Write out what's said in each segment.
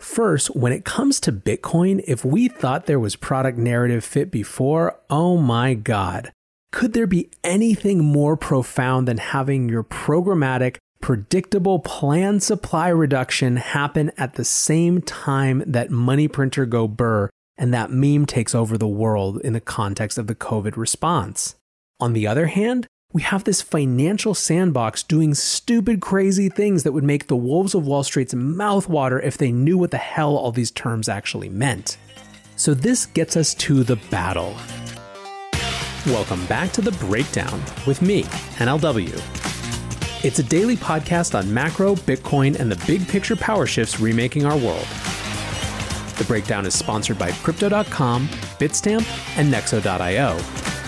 First, when it comes to Bitcoin, if we thought there was product narrative fit before, oh my God. Could there be anything more profound than having your programmatic, predictable planned supply reduction happen at the same time that money printer go burr and that meme takes over the world in the context of the COVID response? On the other hand, we have this financial sandbox doing stupid, crazy things that would make the wolves of Wall Street's mouth water if they knew what the hell all these terms actually meant. So, this gets us to the battle. Welcome back to The Breakdown with me, NLW. It's a daily podcast on macro, Bitcoin, and the big picture power shifts remaking our world. The Breakdown is sponsored by Crypto.com, Bitstamp, and Nexo.io,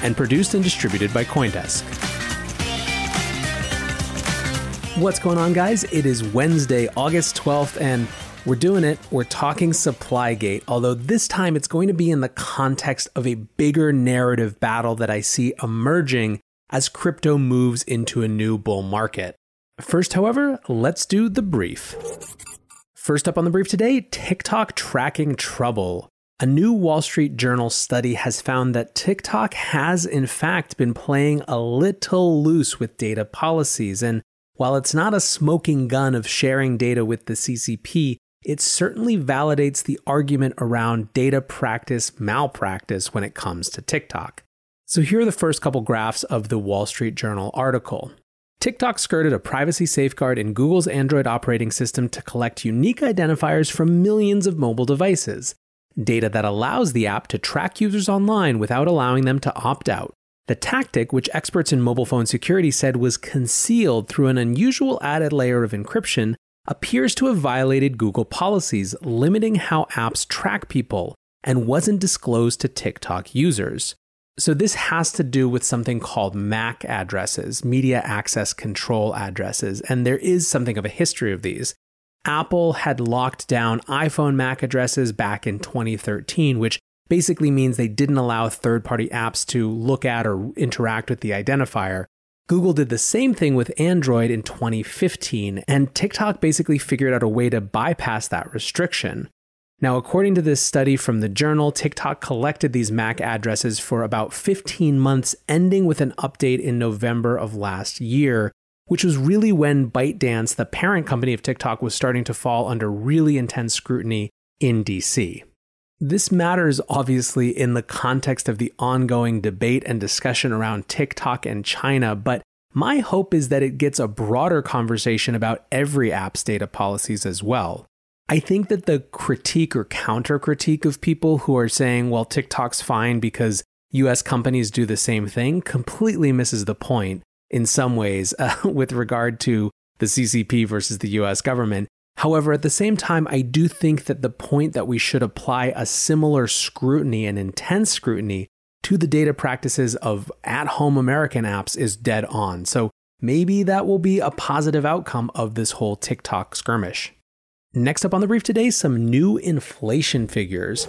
and produced and distributed by Coindesk. What's going on, guys? It is Wednesday, August 12th, and we're doing it. We're talking Supply-Gate, although this time it's going to be in the context of a bigger narrative battle that I see emerging as crypto moves into a new bull market. First, however, let's do the brief. First up on the brief today TikTok tracking trouble. A new Wall Street Journal study has found that TikTok has, in fact, been playing a little loose with data policies. And while it's not a smoking gun of sharing data with the CCP, it certainly validates the argument around data practice malpractice when it comes to TikTok. So here are the first couple graphs of the Wall Street Journal article. TikTok skirted a privacy safeguard in Google's Android operating system to collect unique identifiers from millions of mobile devices, data that allows the app to track users online without allowing them to opt out. The tactic, which experts in mobile phone security said was concealed through an unusual added layer of encryption, appears to have violated Google policies limiting how apps track people and wasn't disclosed to TikTok users. So, this has to do with something called MAC addresses, media access control addresses, and there is something of a history of these. Apple had locked down iPhone MAC addresses back in 2013, which basically means they didn't allow third party apps to look at or interact with the identifier. Google did the same thing with Android in 2015, and TikTok basically figured out a way to bypass that restriction. Now, according to this study from the journal, TikTok collected these MAC addresses for about 15 months, ending with an update in November of last year, which was really when ByteDance, the parent company of TikTok, was starting to fall under really intense scrutiny in DC. This matters obviously in the context of the ongoing debate and discussion around TikTok and China, but my hope is that it gets a broader conversation about every app's data policies as well. I think that the critique or counter critique of people who are saying, well, TikTok's fine because US companies do the same thing completely misses the point in some ways uh, with regard to the CCP versus the US government. However, at the same time, I do think that the point that we should apply a similar scrutiny and intense scrutiny to the data practices of at home American apps is dead on. So maybe that will be a positive outcome of this whole TikTok skirmish. Next up on the brief today, some new inflation figures.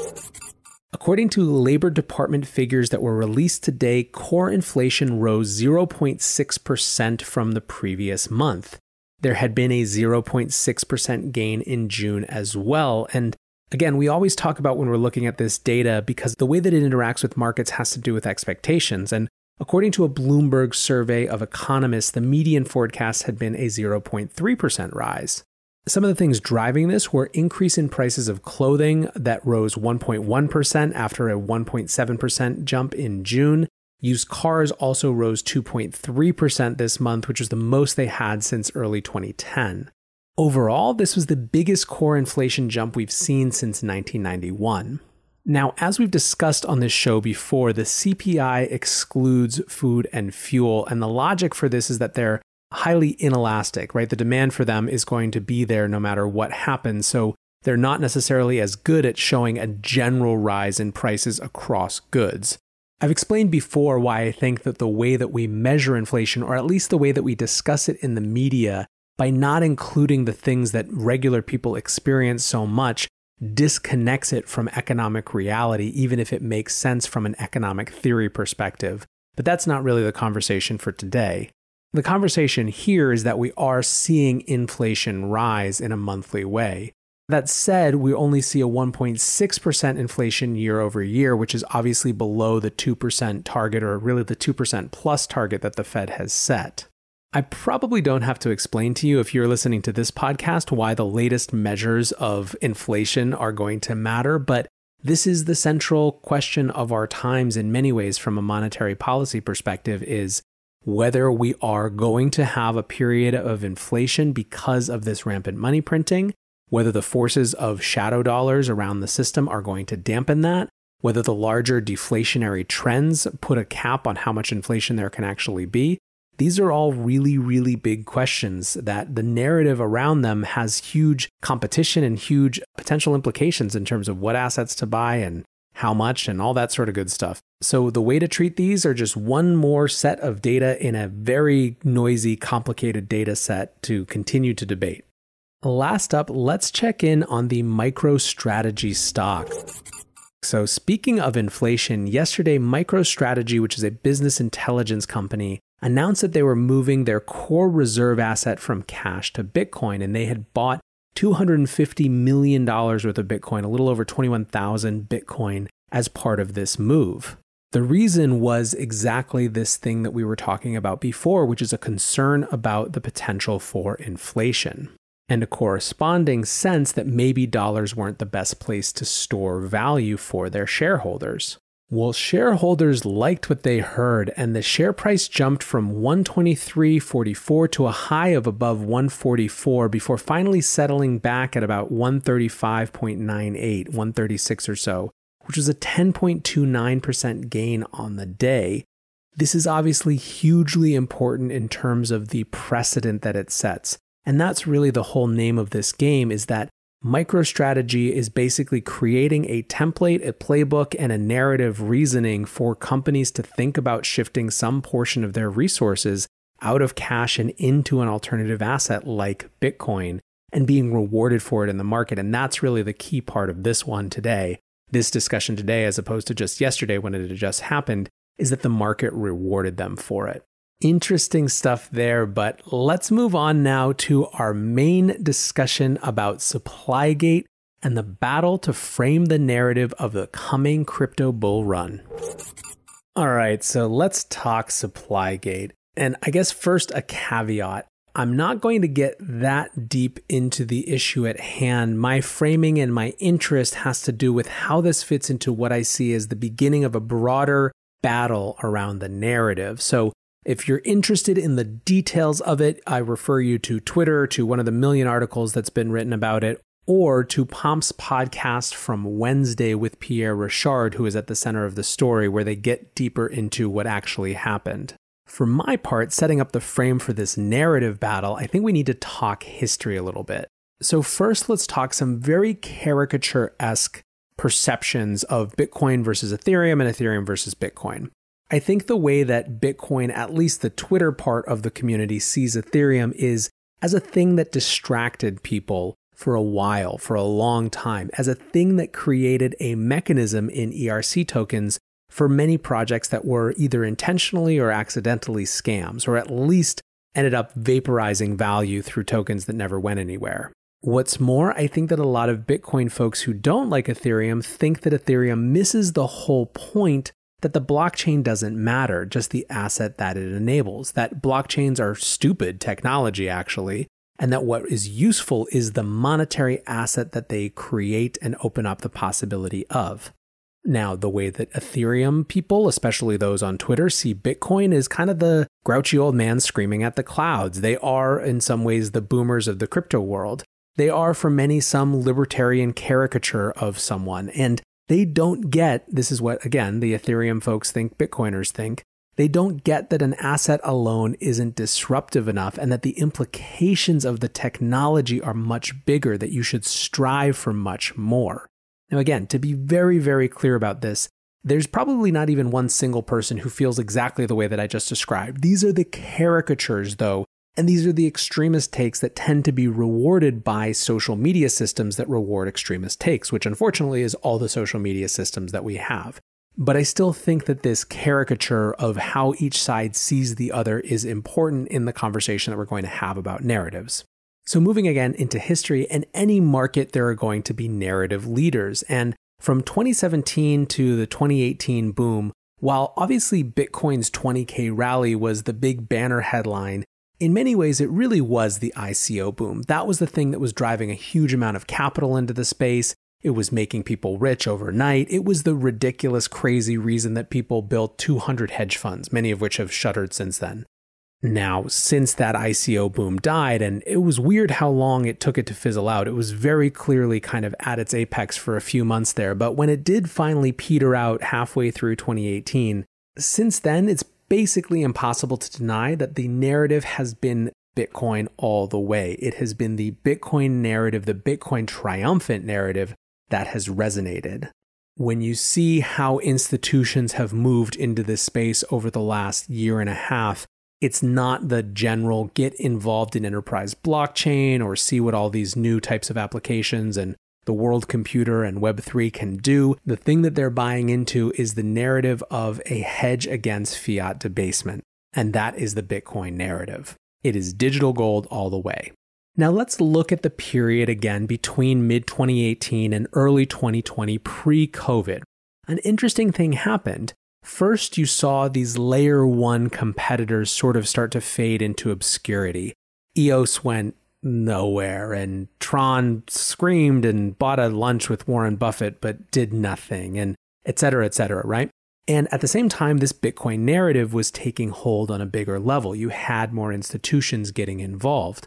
According to Labor Department figures that were released today, core inflation rose 0.6% from the previous month there had been a 0.6% gain in June as well. And Again, we always talk about when we're looking at this data because the way that it interacts with markets has to do with expectations. And according to a Bloomberg survey of economists, the median forecast had been a 0.3% rise. Some of the things driving this were increase in prices of clothing that rose 1.1% after a 1.7% jump in June. Used cars also rose 2.3% this month, which was the most they had since early 2010. Overall, this was the biggest core inflation jump we've seen since 1991. Now, as we've discussed on this show before, the CPI excludes food and fuel, and the logic for this is that they're highly inelastic, right? The demand for them is going to be there no matter what happens. So they're not necessarily as good at showing a general rise in prices across goods. I've explained before why I think that the way that we measure inflation, or at least the way that we discuss it in the media, by not including the things that regular people experience so much, disconnects it from economic reality, even if it makes sense from an economic theory perspective. But that's not really the conversation for today. The conversation here is that we are seeing inflation rise in a monthly way. That said, we only see a 1.6% inflation year over year, which is obviously below the 2% target, or really the 2% plus target that the Fed has set. I probably don't have to explain to you if you're listening to this podcast why the latest measures of inflation are going to matter, but this is the central question of our times in many ways from a monetary policy perspective is whether we are going to have a period of inflation because of this rampant money printing, whether the forces of shadow dollars around the system are going to dampen that, whether the larger deflationary trends put a cap on how much inflation there can actually be, these are all really, really big questions that the narrative around them has huge competition and huge potential implications in terms of what assets to buy and how much and all that sort of good stuff. So, the way to treat these are just one more set of data in a very noisy, complicated data set to continue to debate. Last up, let's check in on the MicroStrategy stock. So, speaking of inflation, yesterday, MicroStrategy, which is a business intelligence company, announced that they were moving their core reserve asset from cash to Bitcoin, and they had bought $250 million worth of Bitcoin, a little over 21,000 Bitcoin, as part of this move. The reason was exactly this thing that we were talking about before, which is a concern about the potential for inflation and a corresponding sense that maybe dollars weren't the best place to store value for their shareholders. Well, shareholders liked what they heard, and the share price jumped from 123.44 to a high of above 144 before finally settling back at about 135.98, 136 or so, which was a 10.29% gain on the day. This is obviously hugely important in terms of the precedent that it sets. And that's really the whole name of this game is that MicroStrategy is basically creating a template, a playbook, and a narrative reasoning for companies to think about shifting some portion of their resources out of cash and into an alternative asset like Bitcoin and being rewarded for it in the market. And that's really the key part of this one today. This discussion today, as opposed to just yesterday when it had just happened, is that the market rewarded them for it. Interesting stuff there, but let's move on now to our main discussion about Supplygate and the battle to frame the narrative of the coming crypto bull run. All right, so let's talk Supplygate. And I guess first, a caveat. I'm not going to get that deep into the issue at hand. My framing and my interest has to do with how this fits into what I see as the beginning of a broader battle around the narrative. So, if you're interested in the details of it, I refer you to Twitter, to one of the million articles that's been written about it, or to Pomp's podcast from Wednesday with Pierre Rochard, who is at the center of the story, where they get deeper into what actually happened. For my part, setting up the frame for this narrative battle, I think we need to talk history a little bit. So, first, let's talk some very caricature esque perceptions of Bitcoin versus Ethereum and Ethereum versus Bitcoin. I think the way that Bitcoin, at least the Twitter part of the community, sees Ethereum is as a thing that distracted people for a while, for a long time, as a thing that created a mechanism in ERC tokens for many projects that were either intentionally or accidentally scams, or at least ended up vaporizing value through tokens that never went anywhere. What's more, I think that a lot of Bitcoin folks who don't like Ethereum think that Ethereum misses the whole point that the blockchain doesn't matter, just the asset that it enables, that blockchains are stupid technology, actually, and that what is useful is the monetary asset that they create and open up the possibility of. Now, the way that Ethereum people, especially those on Twitter, see Bitcoin is kind of the grouchy old man screaming at the clouds. They are, in some ways, the boomers of the crypto world. They are, for many, some libertarian caricature of someone. And they don't get this is what, again, the Ethereum folks think, Bitcoiners think. They don't get that an asset alone isn't disruptive enough and that the implications of the technology are much bigger, that you should strive for much more. Now, again, to be very, very clear about this, there's probably not even one single person who feels exactly the way that I just described. These are the caricatures, though, and these are the extremist takes that tend to be rewarded by social media systems that reward extremist takes, which unfortunately is all the social media systems that we have. But I still think that this caricature of how each side sees the other is important in the conversation that we're going to have about narratives. So, moving again into history, in any market, there are going to be narrative leaders. And from 2017 to the 2018 boom, while obviously Bitcoin's 20K rally was the big banner headline, in many ways, it really was the ICO boom. That was the thing that was driving a huge amount of capital into the space. It was making people rich overnight. It was the ridiculous, crazy reason that people built 200 hedge funds, many of which have shuttered since then. Now, since that ICO boom died, and it was weird how long it took it to fizzle out, it was very clearly kind of at its apex for a few months there. But when it did finally peter out halfway through 2018, since then, it's basically impossible to deny that the narrative has been Bitcoin all the way. It has been the Bitcoin narrative, the Bitcoin triumphant narrative that has resonated. When you see how institutions have moved into this space over the last year and a half, it's not the general get involved in enterprise blockchain or see what all these new types of applications and the world computer and Web3 can do. The thing that they're buying into is the narrative of a hedge against fiat debasement. And that is the Bitcoin narrative. It is digital gold all the way. Now let's look at the period again between mid 2018 and early 2020 pre COVID. An interesting thing happened. First, you saw these layer one competitors sort of start to fade into obscurity. EOS went nowhere. And Tron screamed and bought a lunch with Warren Buffett, but did nothing, and et cetera, et cetera, right? And at the same time, this Bitcoin narrative was taking hold on a bigger level. You had more institutions getting involved.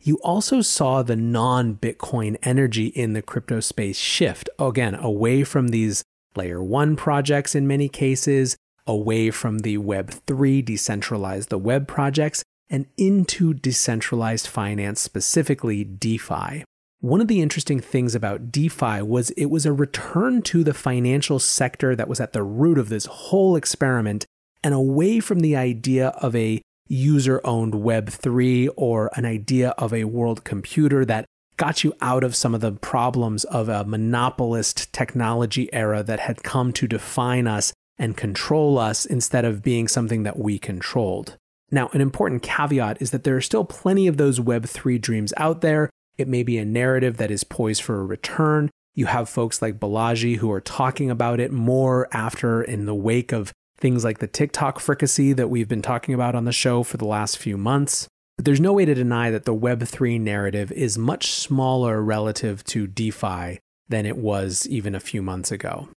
You also saw the non Bitcoin energy in the crypto space shift, again, away from these layer one projects in many cases, away from the Web3 decentralized the web projects, and into decentralized finance, specifically DeFi. One of the interesting things about DeFi was it was a return to the financial sector that was at the root of this whole experiment and away from the idea of a user owned Web3 or an idea of a world computer that got you out of some of the problems of a monopolist technology era that had come to define us and control us instead of being something that we controlled. Now, an important caveat is that there are still plenty of those Web3 dreams out there. It may be a narrative that is poised for a return. You have folks like Balaji who are talking about it more after in the wake of things like the TikTok fricassee that we've been talking about on the show for the last few months. But there's no way to deny that the Web3 narrative is much smaller relative to DeFi than it was even a few months ago.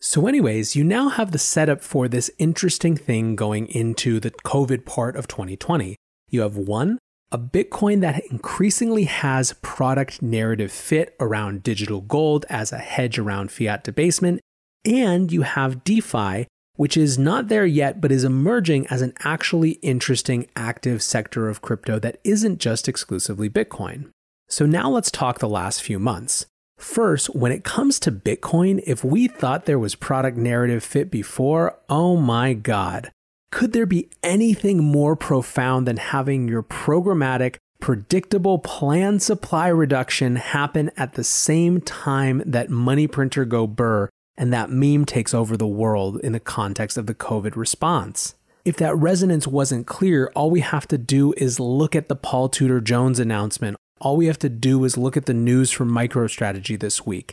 So, anyways, you now have the setup for this interesting thing going into the COVID part of 2020. You have one, a Bitcoin that increasingly has product narrative fit around digital gold as a hedge around fiat debasement. And you have DeFi, which is not there yet, but is emerging as an actually interesting active sector of crypto that isn't just exclusively Bitcoin. So now let's talk the last few months. First, when it comes to Bitcoin, if we thought there was product narrative fit before, oh my God. Could there be anything more profound than having your programmatic, predictable planned supply reduction happen at the same time that money printer go burr and that meme takes over the world in the context of the COVID response? If that resonance wasn't clear, all we have to do is look at the Paul Tudor Jones announcement All we have to do is look at the news from MicroStrategy this week.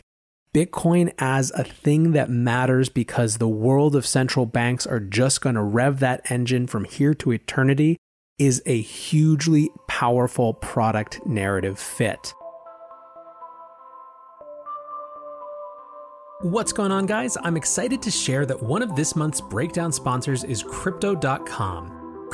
Bitcoin as a thing that matters because the world of central banks are just going to rev that engine from here to eternity is a hugely powerful product narrative fit. What's going on, guys? I'm excited to share that one of this month's breakdown sponsors is Crypto.com.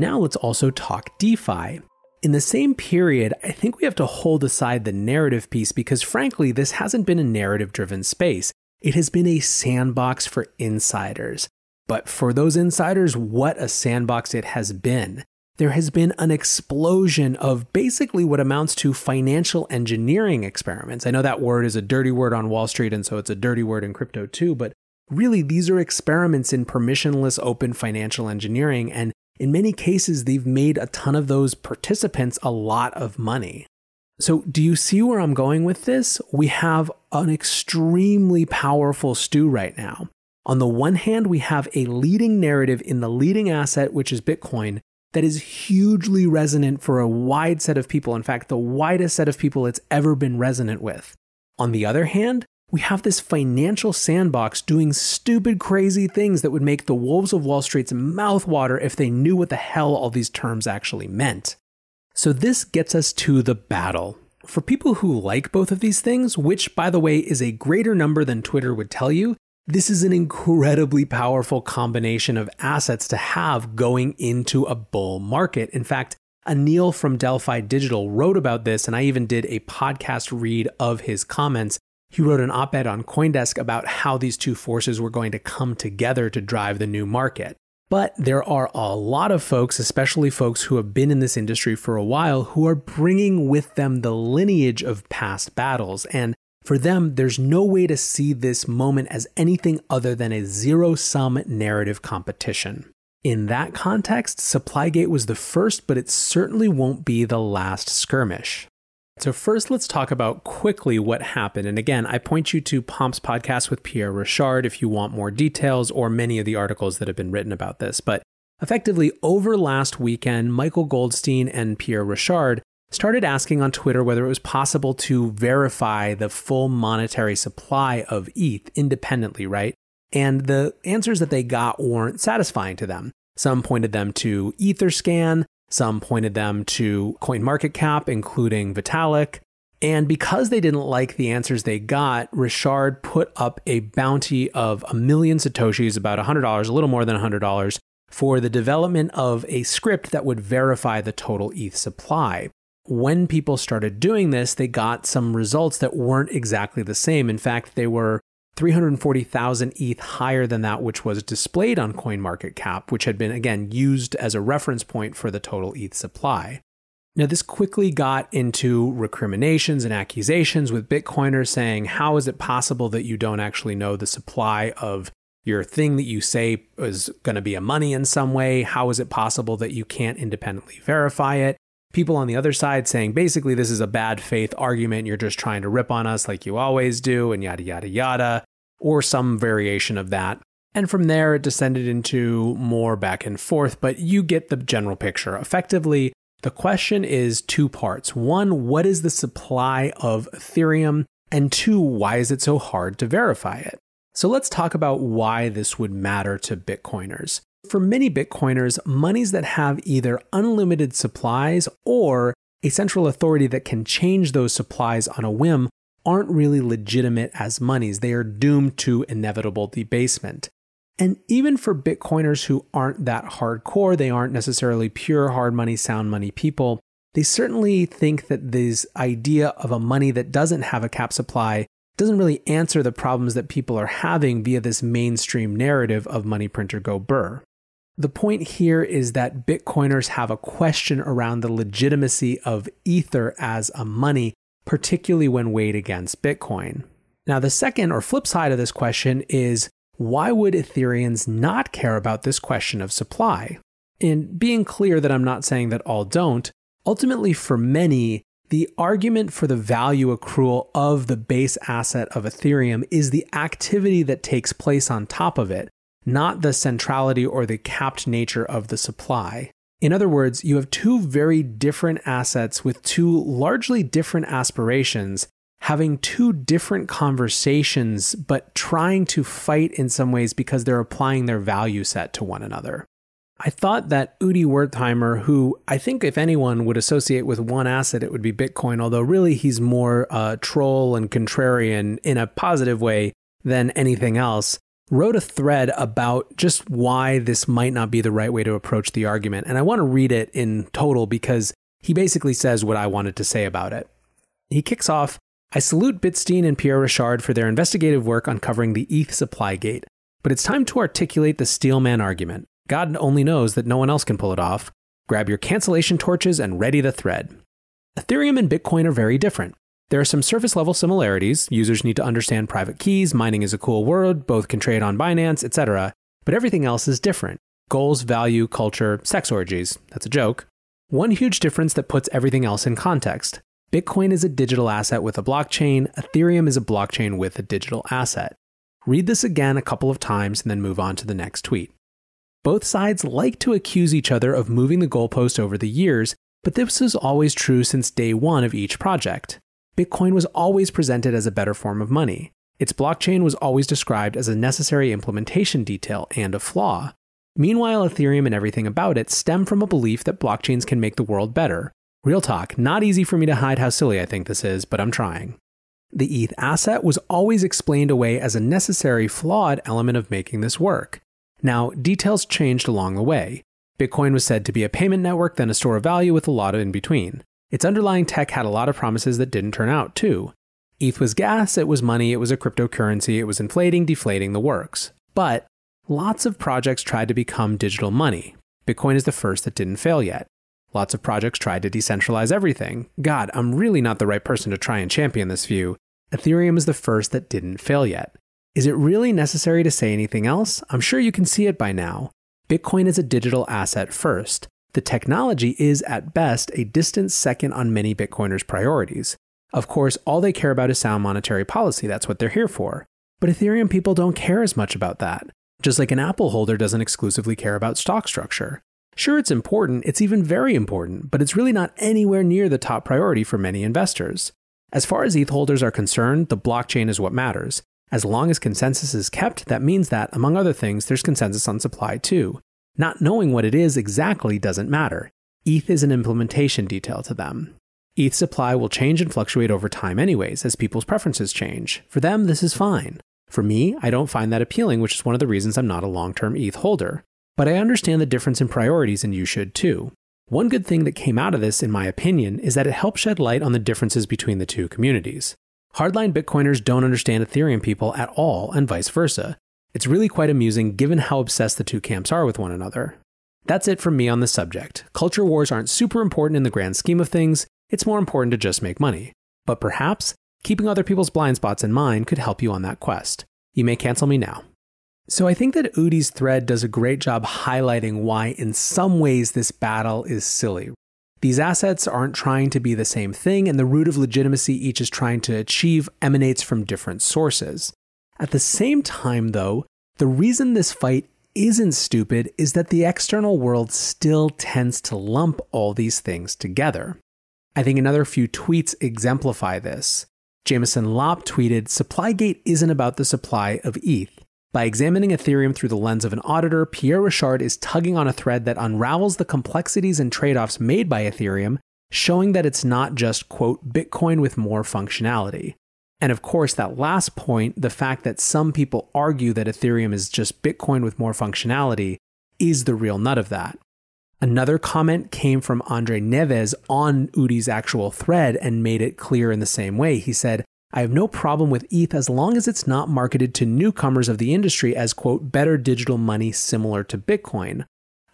Now let's also talk DeFi. In the same period, I think we have to hold aside the narrative piece because, frankly, this hasn't been a narrative driven space. It has been a sandbox for insiders. But for those insiders, what a sandbox it has been. There has been an explosion of basically what amounts to financial engineering experiments. I know that word is a dirty word on Wall Street, and so it's a dirty word in crypto too, but really, these are experiments in permissionless open financial engineering. And in many cases, they've made a ton of those participants a lot of money. So, do you see where I'm going with this? We have an extremely powerful stew right now. On the one hand, we have a leading narrative in the leading asset, which is Bitcoin, that is hugely resonant for a wide set of people. In fact, the widest set of people it's ever been resonant with. On the other hand, we have this financial sandbox doing stupid, crazy things that would make the wolves of Wall Street's mouth water if they knew what the hell all these terms actually meant. So, this gets us to the battle. For people who like both of these things, which, by the way, is a greater number than Twitter would tell you, this is an incredibly powerful combination of assets to have going into a bull market. In fact, Anil from Delphi Digital wrote about this, and I even did a podcast read of his comments. He wrote an op ed on Coindesk about how these two forces were going to come together to drive the new market. But there are a lot of folks, especially folks who have been in this industry for a while, who are bringing with them the lineage of past battles. And for them, there's no way to see this moment as anything other than a zero sum narrative competition. In that context, Supplygate was the first, but it certainly won't be the last skirmish. So, first, let's talk about quickly what happened. And again, I point you to Pomp's podcast with Pierre Rochard if you want more details or many of the articles that have been written about this. But effectively, over last weekend, Michael Goldstein and Pierre Rochard started asking on Twitter whether it was possible to verify the full monetary supply of ETH independently, right? And the answers that they got weren't satisfying to them. Some pointed them to Etherscan, some pointed them to CoinMarketCap, including Vitalik. And because they didn't like the answers they got, Rochard put up a bounty of a million Satoshis, about $100, a little more than $100, for the development of a script that would verify the total ETH supply when people started doing this, they got some results that weren't exactly the same. In fact, they were 340,000 ETH higher than that which was displayed on CoinMarketCap, which had been, again, used as a reference point for the total ETH supply. Now, this quickly got into recriminations and accusations with Bitcoiners saying, How is it possible that you don't actually know the supply of your thing that you say is going to be a money in some way? How is it possible that you can't independently verify it? People on the other side saying basically this is a bad faith argument, you're just trying to rip on us like you always do, and yada, yada, yada, or some variation of that. And from there, it descended into more back and forth, but you get the general picture. Effectively, the question is two parts. One, what is the supply of Ethereum? And two, why is it so hard to verify it? So let's talk about why this would matter to Bitcoiners. For many Bitcoiners, monies that have either unlimited supplies or a central authority that can change those supplies on a whim aren't really legitimate as monies. They are doomed to inevitable debasement. And even for Bitcoiners who aren't that hardcore, they aren't necessarily pure hard money, sound money people, they certainly think that this idea of a money that doesn't have a cap supply doesn't really answer the problems that people are having via this mainstream narrative of money printer go burr. The point here is that Bitcoiners have a question around the legitimacy of Ether as a money, particularly when weighed against Bitcoin. Now, the second or flip side of this question is why would Ethereans not care about this question of supply? And being clear that I'm not saying that all don't, ultimately for many, the argument for the value accrual of the base asset of Ethereum is the activity that takes place on top of it, not the centrality or the capped nature of the supply. In other words, you have two very different assets with two largely different aspirations having two different conversations, but trying to fight in some ways because they're applying their value set to one another. I thought that Udi Wertheimer, who I think if anyone would associate with one asset, it would be Bitcoin, although really he's more uh, troll and contrarian in a positive way than anything else, wrote a thread about just why this might not be the right way to approach the argument. And I want to read it in total because he basically says what I wanted to say about it. He kicks off I salute Bitstein and Pierre Rochard for their investigative work uncovering the ETH supply gate, but it's time to articulate the Steelman argument. God only knows that no one else can pull it off. Grab your cancellation torches and ready the thread. Ethereum and Bitcoin are very different. There are some surface level similarities. Users need to understand private keys, mining is a cool word, both can trade on Binance, etc. But everything else is different. Goals, value, culture, sex orgies. That's a joke. One huge difference that puts everything else in context. Bitcoin is a digital asset with a blockchain, Ethereum is a blockchain with a digital asset. Read this again a couple of times and then move on to the next tweet. Both sides like to accuse each other of moving the goalpost over the years, but this was always true since day one of each project. Bitcoin was always presented as a better form of money. Its blockchain was always described as a necessary implementation detail and a flaw. Meanwhile, Ethereum and everything about it stem from a belief that blockchains can make the world better, Real talk, not easy for me to hide how silly I think this is, but I'm trying. The ETH asset was always explained away as a necessary, flawed element of making this work. Now, details changed along the way. Bitcoin was said to be a payment network, then a store of value with a lot in between. Its underlying tech had a lot of promises that didn't turn out, too. ETH was gas, it was money, it was a cryptocurrency, it was inflating, deflating the works. But lots of projects tried to become digital money. Bitcoin is the first that didn't fail yet. Lots of projects tried to decentralize everything. God, I'm really not the right person to try and champion this view. Ethereum is the first that didn't fail yet. Is it really necessary to say anything else? I'm sure you can see it by now. Bitcoin is a digital asset first. The technology is, at best, a distant second on many Bitcoiners' priorities. Of course, all they care about is sound monetary policy. That's what they're here for. But Ethereum people don't care as much about that. Just like an Apple holder doesn't exclusively care about stock structure. Sure, it's important, it's even very important, but it's really not anywhere near the top priority for many investors. As far as ETH holders are concerned, the blockchain is what matters. As long as consensus is kept, that means that, among other things, there's consensus on supply too. Not knowing what it is exactly doesn't matter. ETH is an implementation detail to them. ETH supply will change and fluctuate over time, anyways, as people's preferences change. For them, this is fine. For me, I don't find that appealing, which is one of the reasons I'm not a long term ETH holder. But I understand the difference in priorities, and you should too. One good thing that came out of this, in my opinion, is that it helped shed light on the differences between the two communities. Hardline Bitcoiners don't understand Ethereum people at all, and vice versa. It's really quite amusing given how obsessed the two camps are with one another. That's it from me on the subject. Culture wars aren't super important in the grand scheme of things, it's more important to just make money. But perhaps, keeping other people's blind spots in mind could help you on that quest. You may cancel me now. So I think that Udi's thread does a great job highlighting why, in some ways, this battle is silly. These assets aren't trying to be the same thing, and the root of legitimacy each is trying to achieve emanates from different sources. At the same time, though, the reason this fight isn't stupid is that the external world still tends to lump all these things together. I think another few tweets exemplify this. Jameson Lopp tweeted Supplygate isn't about the supply of ETH. By examining Ethereum through the lens of an auditor, Pierre Rochard is tugging on a thread that unravels the complexities and trade offs made by Ethereum, showing that it's not just, quote, Bitcoin with more functionality. And of course, that last point, the fact that some people argue that Ethereum is just Bitcoin with more functionality, is the real nut of that. Another comment came from Andre Neves on Udi's actual thread and made it clear in the same way. He said, I have no problem with ETH as long as it's not marketed to newcomers of the industry as, quote, better digital money similar to Bitcoin.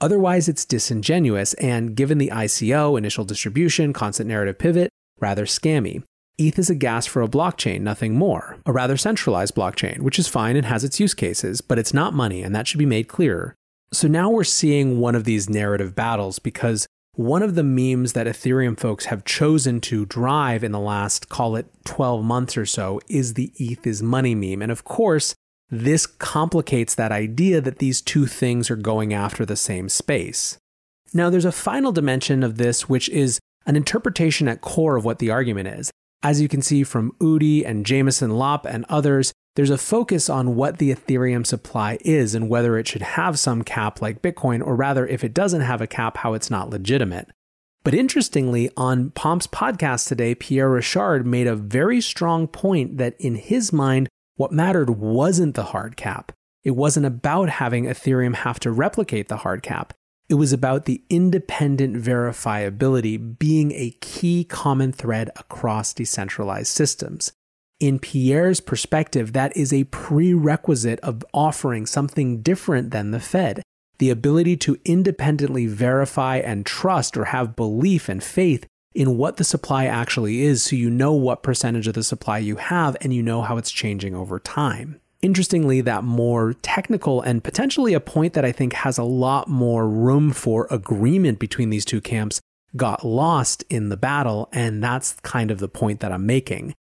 Otherwise, it's disingenuous and, given the ICO, initial distribution, constant narrative pivot, rather scammy. ETH is a gas for a blockchain, nothing more. A rather centralized blockchain, which is fine and has its use cases, but it's not money, and that should be made clearer. So now we're seeing one of these narrative battles because one of the memes that Ethereum folks have chosen to drive in the last, call it 12 months or so, is the ETH is money meme. And of course, this complicates that idea that these two things are going after the same space. Now, there's a final dimension of this, which is an interpretation at core of what the argument is. As you can see from Udi and Jameson Lopp and others, there's a focus on what the Ethereum supply is and whether it should have some cap like Bitcoin, or rather, if it doesn't have a cap, how it's not legitimate. But interestingly, on Pomp's podcast today, Pierre Rochard made a very strong point that in his mind, what mattered wasn't the hard cap. It wasn't about having Ethereum have to replicate the hard cap. It was about the independent verifiability being a key common thread across decentralized systems in Pierre's perspective, that is a prerequisite of offering something different than the Fed the ability to independently verify and trust or have belief and faith in what the supply actually is so you know what percentage of the supply you have and you know how it's changing over time. Interestingly, that more technical and potentially a point that I think has a lot more room for agreement between these two camps got lost in the battle, and that's kind of the point that I'm making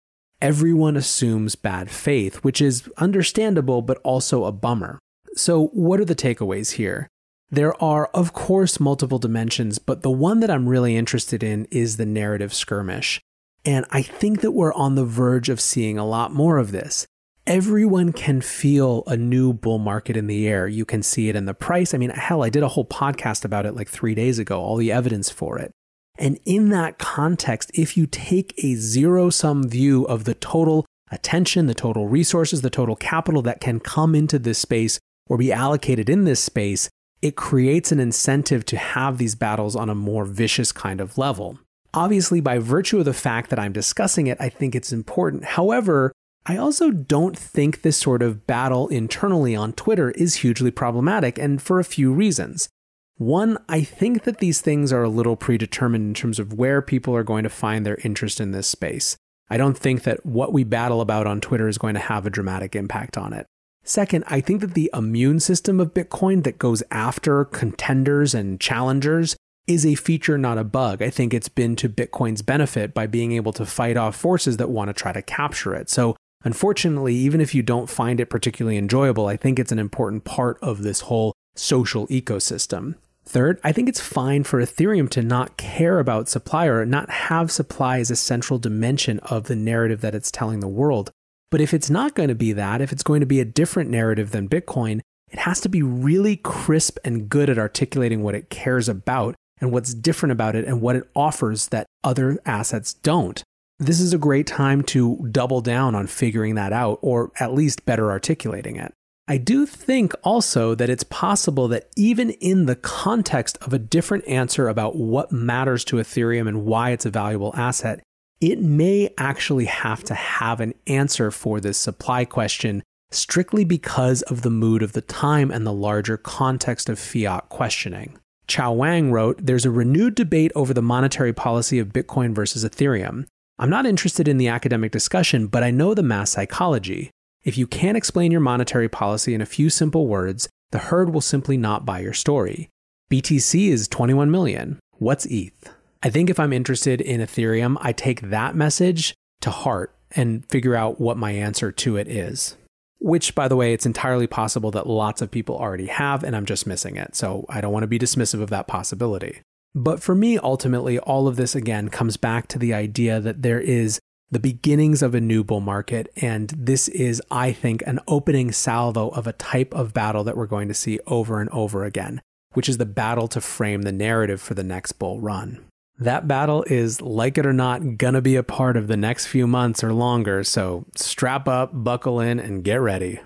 everyone assumes bad faith, which is understandable, but also a bummer. So, what are the takeaways here? There are, of course, multiple dimensions, but the one that I'm really interested in is the narrative skirmish. And I think that we're on the verge of seeing a lot more of this. Everyone can feel a new bull market in the air. You can see it in the price. I mean, hell, I did a whole podcast about it like three days ago, all the evidence for it. And in that context, if you take a zero sum view of the total attention, the total resources, the total capital that can come into this space or be allocated in this space, it creates an incentive to have these battles on a more vicious kind of level. Obviously, by virtue of the fact that I'm discussing it, I think it's important. However, I also don't think this sort of battle internally on Twitter is hugely problematic, and for a few reasons. One, I think that these things are a little predetermined in terms of where people are going to find their interest in this space. I don't think that what we battle about on Twitter is going to have a dramatic impact on it. Second, I think that the immune system of Bitcoin that goes after contenders and challengers is a feature, not a bug. I think it's been to Bitcoin's benefit by being able to fight off forces that want to try to capture it. So, unfortunately, even if you don't find it particularly enjoyable, I think it's an important part of this whole social ecosystem. Third, I think it's fine for Ethereum to not care about supply or not have supply as a central dimension of the narrative that it's telling the world. But if it's not going to be that, if it's going to be a different narrative than Bitcoin, it has to be really crisp and good at articulating what it cares about and what's different about it and what it offers that other assets don't. This is a great time to double down on figuring that out or at least better articulating it. I do think also that it's possible that even in the context of a different answer about what matters to Ethereum and why it's a valuable asset, it may actually have to have an answer for this supply question strictly because of the mood of the time and the larger context of fiat questioning. Chao Wang wrote There's a renewed debate over the monetary policy of Bitcoin versus Ethereum. I'm not interested in the academic discussion, but I know the mass psychology. If you can't explain your monetary policy in a few simple words, the herd will simply not buy your story. BTC is 21 million. What's ETH? I think if I'm interested in Ethereum, I take that message to heart and figure out what my answer to it is. Which, by the way, it's entirely possible that lots of people already have, and I'm just missing it. So I don't want to be dismissive of that possibility. But for me, ultimately, all of this again comes back to the idea that there is the beginnings of a new bull market. And this is, I think, an opening salvo of a type of battle that we're going to see over and over again, which is the battle to frame the narrative for the next bull run. That battle is, like it or not, gonna be a part of the next few months or longer, so strap up, buckle in, and get ready.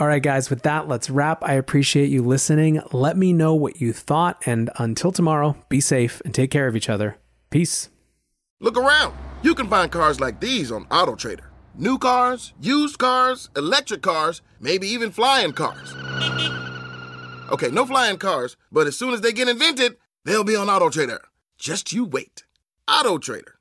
All right, guys, with that, let's wrap. I appreciate you listening. Let me know what you thought, and until tomorrow, be safe and take care of each other. Peace. Look around. You can find cars like these on AutoTrader. New cars, used cars, electric cars, maybe even flying cars. Okay, no flying cars, but as soon as they get invented, they'll be on AutoTrader. Just you wait. AutoTrader.